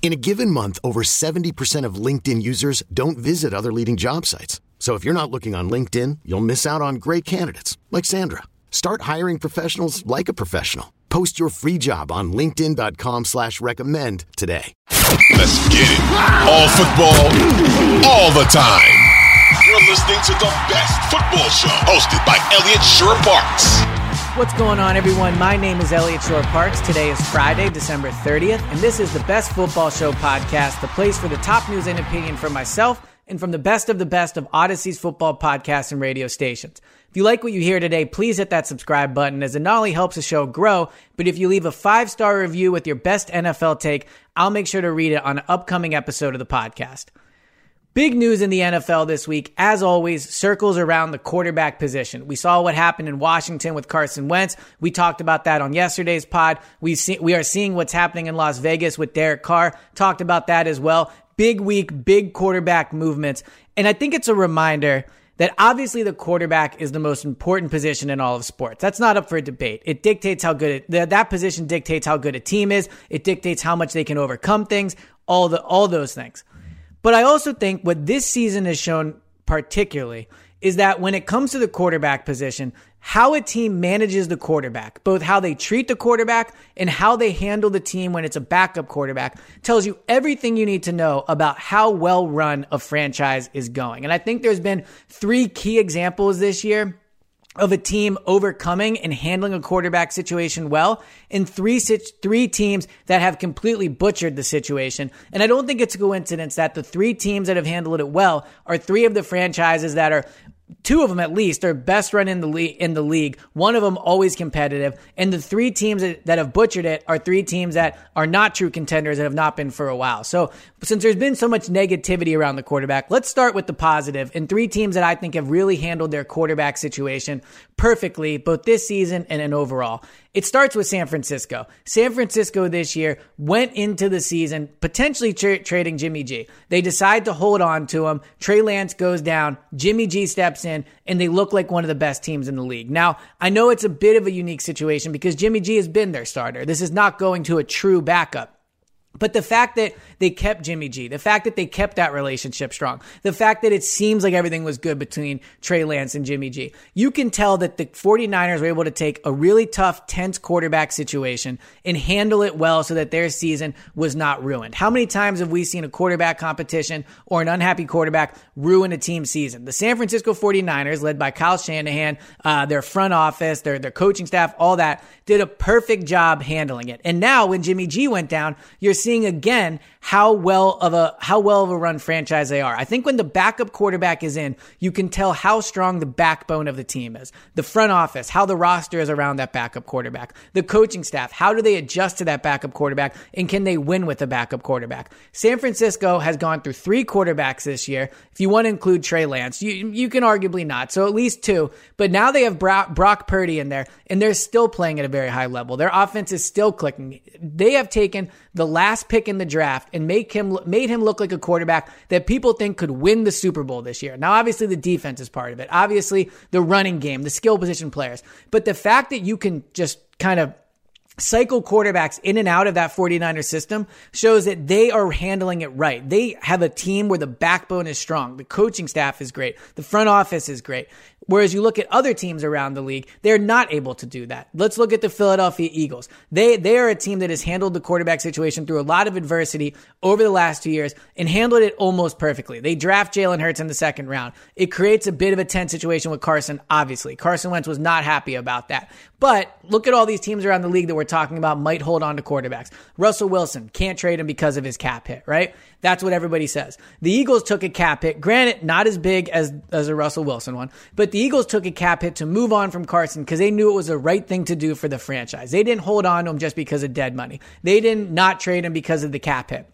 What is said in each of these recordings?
In a given month, over 70% of LinkedIn users don't visit other leading job sites. So if you're not looking on LinkedIn, you'll miss out on great candidates like Sandra. Start hiring professionals like a professional. Post your free job on LinkedIn.com slash recommend today. Let's get it. All football, all the time. You're listening to the best football show hosted by Elliot Shorr-Parks. What's going on, everyone? My name is Elliot Shorr-Parks. Today is Friday, December 30th, and this is the Best Football Show podcast, the place for the top news and opinion from myself and from the best of the best of Audacy's football podcasts and radio stations. If you like what you hear today, please hit that subscribe button as it not only helps the show grow, but if you leave a five star review with your best NFL take, I'll make sure to read it on an upcoming episode of the podcast. Big news in the NFL this week, as always, circles around the quarterback position. We saw what happened in Washington with Carson Wentz. We talked about that on yesterday's pod. We see, we are seeing what's happening in Las Vegas with Derek Carr. Talked about that as well. Big week, big quarterback movements. And I think it's a reminder that obviously the quarterback is the most important position in all of sports. That's not up for debate. It dictates how good it, that, that position dictates how good a team is. It dictates how much they can overcome things, all the, all those things. But I also think what this season has shown particularly is that when it comes to the quarterback position, how a team manages the quarterback, both how they treat the quarterback and how they handle the team when it's a backup quarterback, tells you everything you need to know about how well run a franchise is going. And I think there's been three key examples this year of a team overcoming and handling a quarterback situation well in three three teams that have completely butchered the situation. And I don't think it's a coincidence that the three teams that have handled it well are three of the franchises that are two of them at least are best run in the league in the league. One of them always competitive. And the three teams that, that, have butchered it are three teams that are not true contenders and have not been for a while. So since there's been so much negativity around the quarterback let's start with the positive. And three teams that i think have really handled their quarterback situation perfectly both this season and, and overall it starts with San Francisco. San Francisco this year went into the season potentially tra- trading Jimmy G. They decide to hold on to him. Trey Lance goes down. Jimmy G steps in, and they look like one of the best teams in the league. Now, I know it's a bit of a unique situation because Jimmy G has been their starter. This is not going to a true backup. But the fact that they kept Jimmy G, the fact that they kept that relationship strong, the fact that it seems like everything was good between Trey Lance and Jimmy G, you can tell that the 49ers were able to take a really tough, tense quarterback situation and handle it well so that their season was not ruined. How many times have we seen a quarterback competition or an unhappy quarterback ruin a team season? The San Francisco 49ers, led by Kyle Shanahan, uh, their front office, their, their coaching staff, all that, did a perfect job handling it. And now when Jimmy G went down, you're seeing again how well of a how well of a run franchise they are. I think when the backup quarterback is in, you can tell how strong the backbone of the team is. The front office, how the roster is around that backup quarterback. The coaching staff, how do they adjust to that backup quarterback and can they win with a backup quarterback? San Francisco has gone through three quarterbacks this year. If you want to include Trey Lance, you you can arguably not. So at least two. But now they have Brock, Purdy in there and they're still playing at a very high level. Their offense is still clicking. They have taken the last pick in the draft and make him made him look like a quarterback that people think could win the Super Bowl this year. Now, obviously, the defense is part of it. Obviously, the running game, the skill position players. But the fact that you can just kind of cycle quarterbacks in and out of that 49er system shows that they are handling it right. They have a team where the backbone is strong. The coaching staff is great. The front office is great. Whereas you look at other teams around the league, they're not able to do that. Let's look at the Philadelphia Eagles. They, they are a team that has handled the quarterback situation through a lot of adversity over the last two years and handled it almost perfectly. They draft Jalen Hurts in the second round. It creates a bit of a tense situation with Carson, obviously. Carson Wentz was not happy about that. But look at all these teams around the league that were talking about might hold on to quarterbacks. Russell Wilson can't trade him because of his cap hit, right? That's what everybody says. The Eagles took a cap hit, granted, not as big as, as a Russell Wilson one, but the Eagles took a cap hit to move on from Carson because they knew it was the right thing to do for the franchise. They didn't hold on to him just because of dead money. They didn't not trade him because of the cap hit.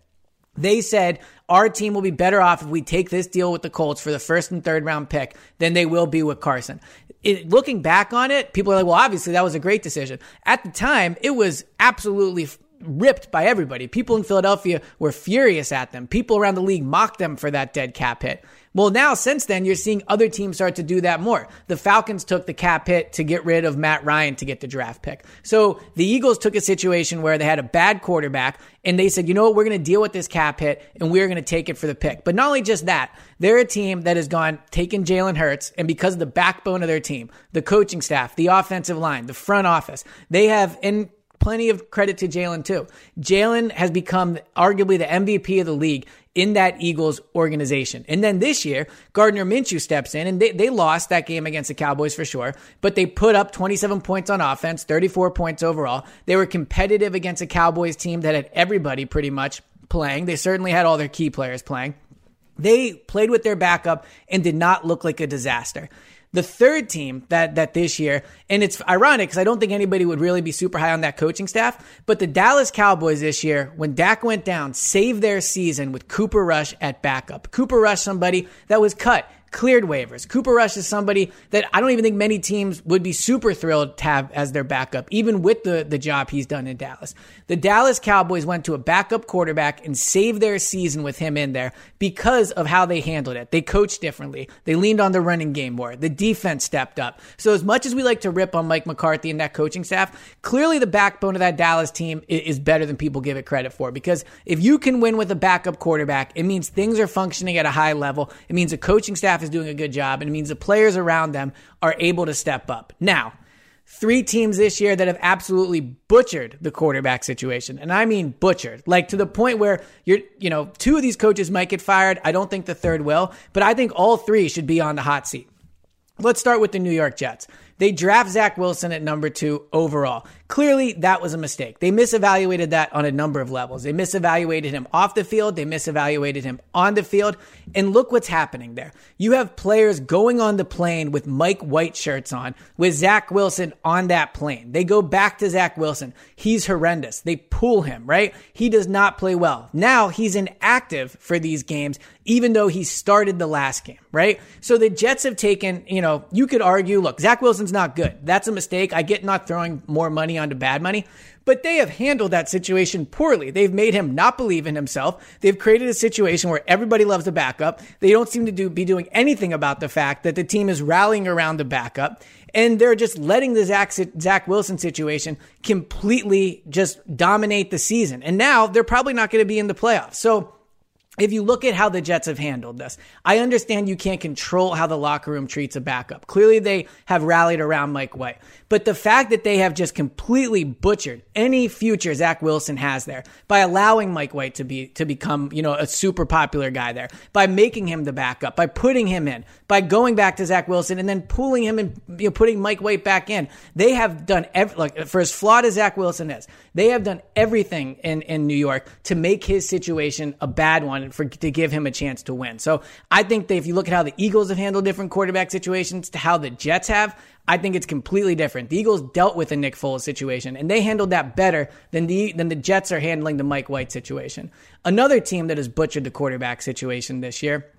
They said our team will be better off if we take this deal with the Colts for the first and third round pick than they will be with Carson. It, looking back on it, people are like, well, obviously that was a great decision. At the time, it was absolutely ripped by everybody. People in Philadelphia were furious at them. People around the league mocked them for that dead cap hit. Well, now since then, you're seeing other teams start to do that more. The Falcons took the cap hit to get rid of Matt Ryan to get the draft pick. So the Eagles took a situation where they had a bad quarterback and they said, you know what, we're going to deal with this cap hit and we're going to take it for the pick. But not only just that, they're a team that has gone taken Jalen Hurts and because of the backbone of their team, the coaching staff, the offensive line, the front office, they have in plenty of credit to Jalen too. Jalen has become arguably the MVP of the league in that Eagles organization. And then this year, Gardner Minshew steps in and they, they lost that game against the Cowboys for sure, but they put up 27 points on offense, 34 points overall. They were competitive against a Cowboys team that had everybody pretty much playing. They certainly had all their key players playing. They played with their backup and did not look like a disaster. The third team that that this year, and it's ironic because I don't think anybody would really be super high on that coaching staff, but the Dallas Cowboys this year, when Dak went down, saved their season with Cooper Rush at backup. Cooper Rush, somebody that was cut cleared waivers. Cooper Rush is somebody that I don't even think many teams would be super thrilled to have as their backup, even with the, the job he's done in Dallas. The Dallas Cowboys went to a backup quarterback and saved their season with him in there because of how they handled it. They coached differently. They leaned on the running game more. The defense stepped up. So as much as we like to rip on Mike McCarthy and that coaching staff, clearly the backbone of that Dallas team is better than people give it credit for because if you can win with a backup quarterback, it means things are functioning at a high level. It means a coaching staff is doing a good job, and it means the players around them are able to step up. Now, three teams this year that have absolutely butchered the quarterback situation. And I mean butchered. Like to the point where you're, you know, two of these coaches might get fired. I don't think the third will, but I think all three should be on the hot seat. Let's start with the New York Jets. They draft Zach Wilson at number two overall. Clearly, that was a mistake. They misevaluated that on a number of levels. They misevaluated him off the field, they misevaluated him on the field. And look what's happening there. You have players going on the plane with Mike White shirts on, with Zach Wilson on that plane. They go back to Zach Wilson. He's horrendous. They pull him, right? He does not play well. Now he's inactive for these games, even though he started the last game, right? So the Jets have taken, you know, you could argue, look, Zach Wilson's not good. That's a mistake. I get not throwing more money onto bad money, but they have handled that situation poorly. They've made him not believe in himself. They've created a situation where everybody loves the backup. They don't seem to do, be doing anything about the fact that the team is rallying around the backup. And they're just letting the Zach, Zach Wilson situation completely just dominate the season. And now they're probably not going to be in the playoffs. So if you look at how the Jets have handled this, I understand you can't control how the locker room treats a backup. Clearly, they have rallied around Mike White. But the fact that they have just completely butchered any future Zach Wilson has there by allowing Mike White to be to become, you know, a super popular guy there, by making him the backup, by putting him in, by going back to Zach Wilson and then pulling him and you know, putting Mike White back in, they have done every, like for as flawed as Zach Wilson is, they have done everything in in New York to make his situation a bad one for to give him a chance to win. So I think that if you look at how the Eagles have handled different quarterback situations to how the Jets have, I think it's completely different. The Eagles dealt with a Nick Foles situation, and they handled that better than the than the Jets are handling the Mike White situation. Another team that has butchered the quarterback situation this year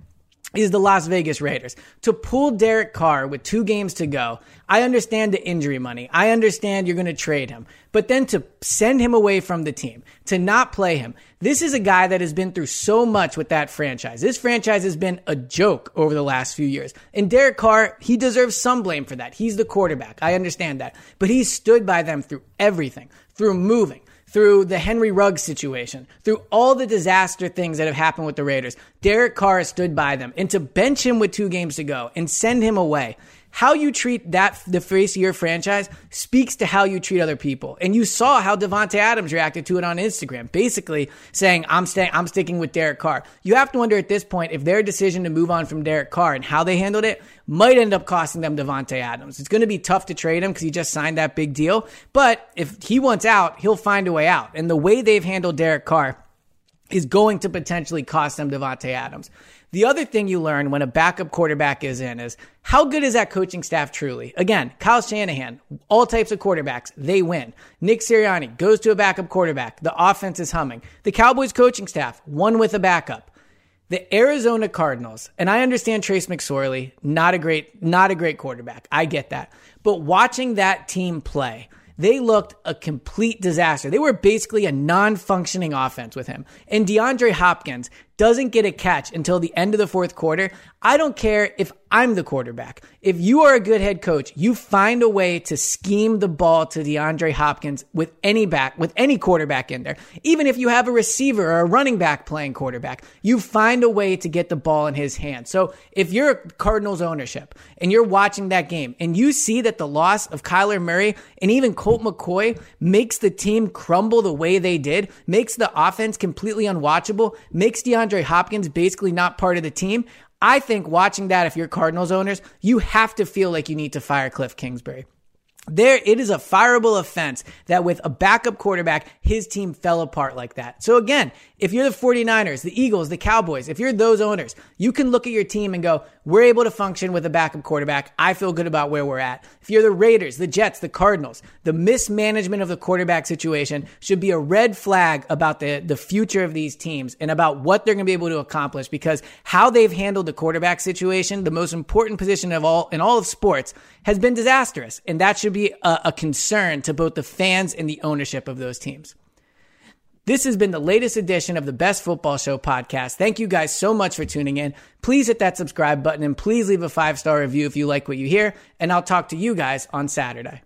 is the Las Vegas Raiders. To pull Derek Carr with two games to go, I understand the injury money. I understand you're going to trade him. But then to send him away from the team, to not play him, this is a guy that has been through so much with that franchise. This franchise has been a joke over the last few years. And Derek Carr, he deserves some blame for that. He's the quarterback. I understand that. But he stood by them through everything, through moving, through the Henry Ruggs situation, through all the disaster things that have happened with the Raiders. Derek Carr stood by them. And to bench him with two games to go and send him away, how you treat that the face of your franchise speaks to how you treat other people. And you saw how Davante Adams reacted to it on Instagram, basically saying, "I'm staying, I'm sticking with Derek Carr." You have to wonder at this point if their decision to move on from Derek Carr and how they handled it might end up costing them Davante Adams. It's going to be tough to trade him because he just signed that big deal. But if he wants out, he'll find a way out. And the way they've handled Derek Carr is going to potentially cost them Davante Adams. The other thing you learn when a backup quarterback is in is how good is that coaching staff truly? Again, Kyle Shanahan, all types of quarterbacks, they win. Nick Sirianni goes to a backup quarterback. The offense is humming. The Cowboys coaching staff, one with a backup. The Arizona Cardinals, and I understand Trace McSorley, not a great, not a great quarterback. I get that. But watching that team play, they looked a complete disaster. They were basically a non functioning offense with him. And DeAndre Hopkins doesn't get a catch until the end of the fourth quarter. I don't care if I'm the quarterback. If you are a good head coach, you find a way to scheme the ball to DeAndre Hopkins with any back, with any quarterback in there. Even if you have a receiver or a running back playing quarterback, you find a way to get the ball in his hand. So if you're Cardinals ownership and you're watching that game and you see that the loss of Kyler Murray and even Colt McCoy makes the team crumble the way they did, makes the offense completely unwatchable, makes DeAndre Hopkins basically not part of the team, I think watching that, if you're Cardinals owners, you have to feel like you need to fire Cliff Kingsbury. There, it is a fireable offense that with a backup quarterback, his team fell apart like that. So again, if you're the 49ers, the Eagles, the Cowboys, if you're those owners, you can look at your team and go, we're able to function with a backup quarterback. I feel good about where we're at. If you're the Raiders, the Jets, the Cardinals, the mismanagement of the quarterback situation should be a red flag about the, the future of these teams and about what they're going to be able to accomplish because how they've handled the quarterback situation, the most important position of all in all of sports, has been disastrous. And that should be a, a concern to both the fans and the ownership of those teams. This has been the latest edition of the Best Football Show podcast. Thank you guys so much for tuning in. Please hit that subscribe button and please leave a five star review if you like what you hear. And I'll talk to you guys on Saturday.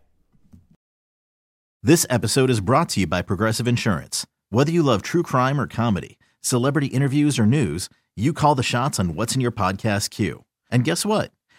This episode is brought to you by Progressive Insurance. Whether you love true crime or comedy, celebrity interviews or news, you call the shots on what's in your podcast queue. And guess what?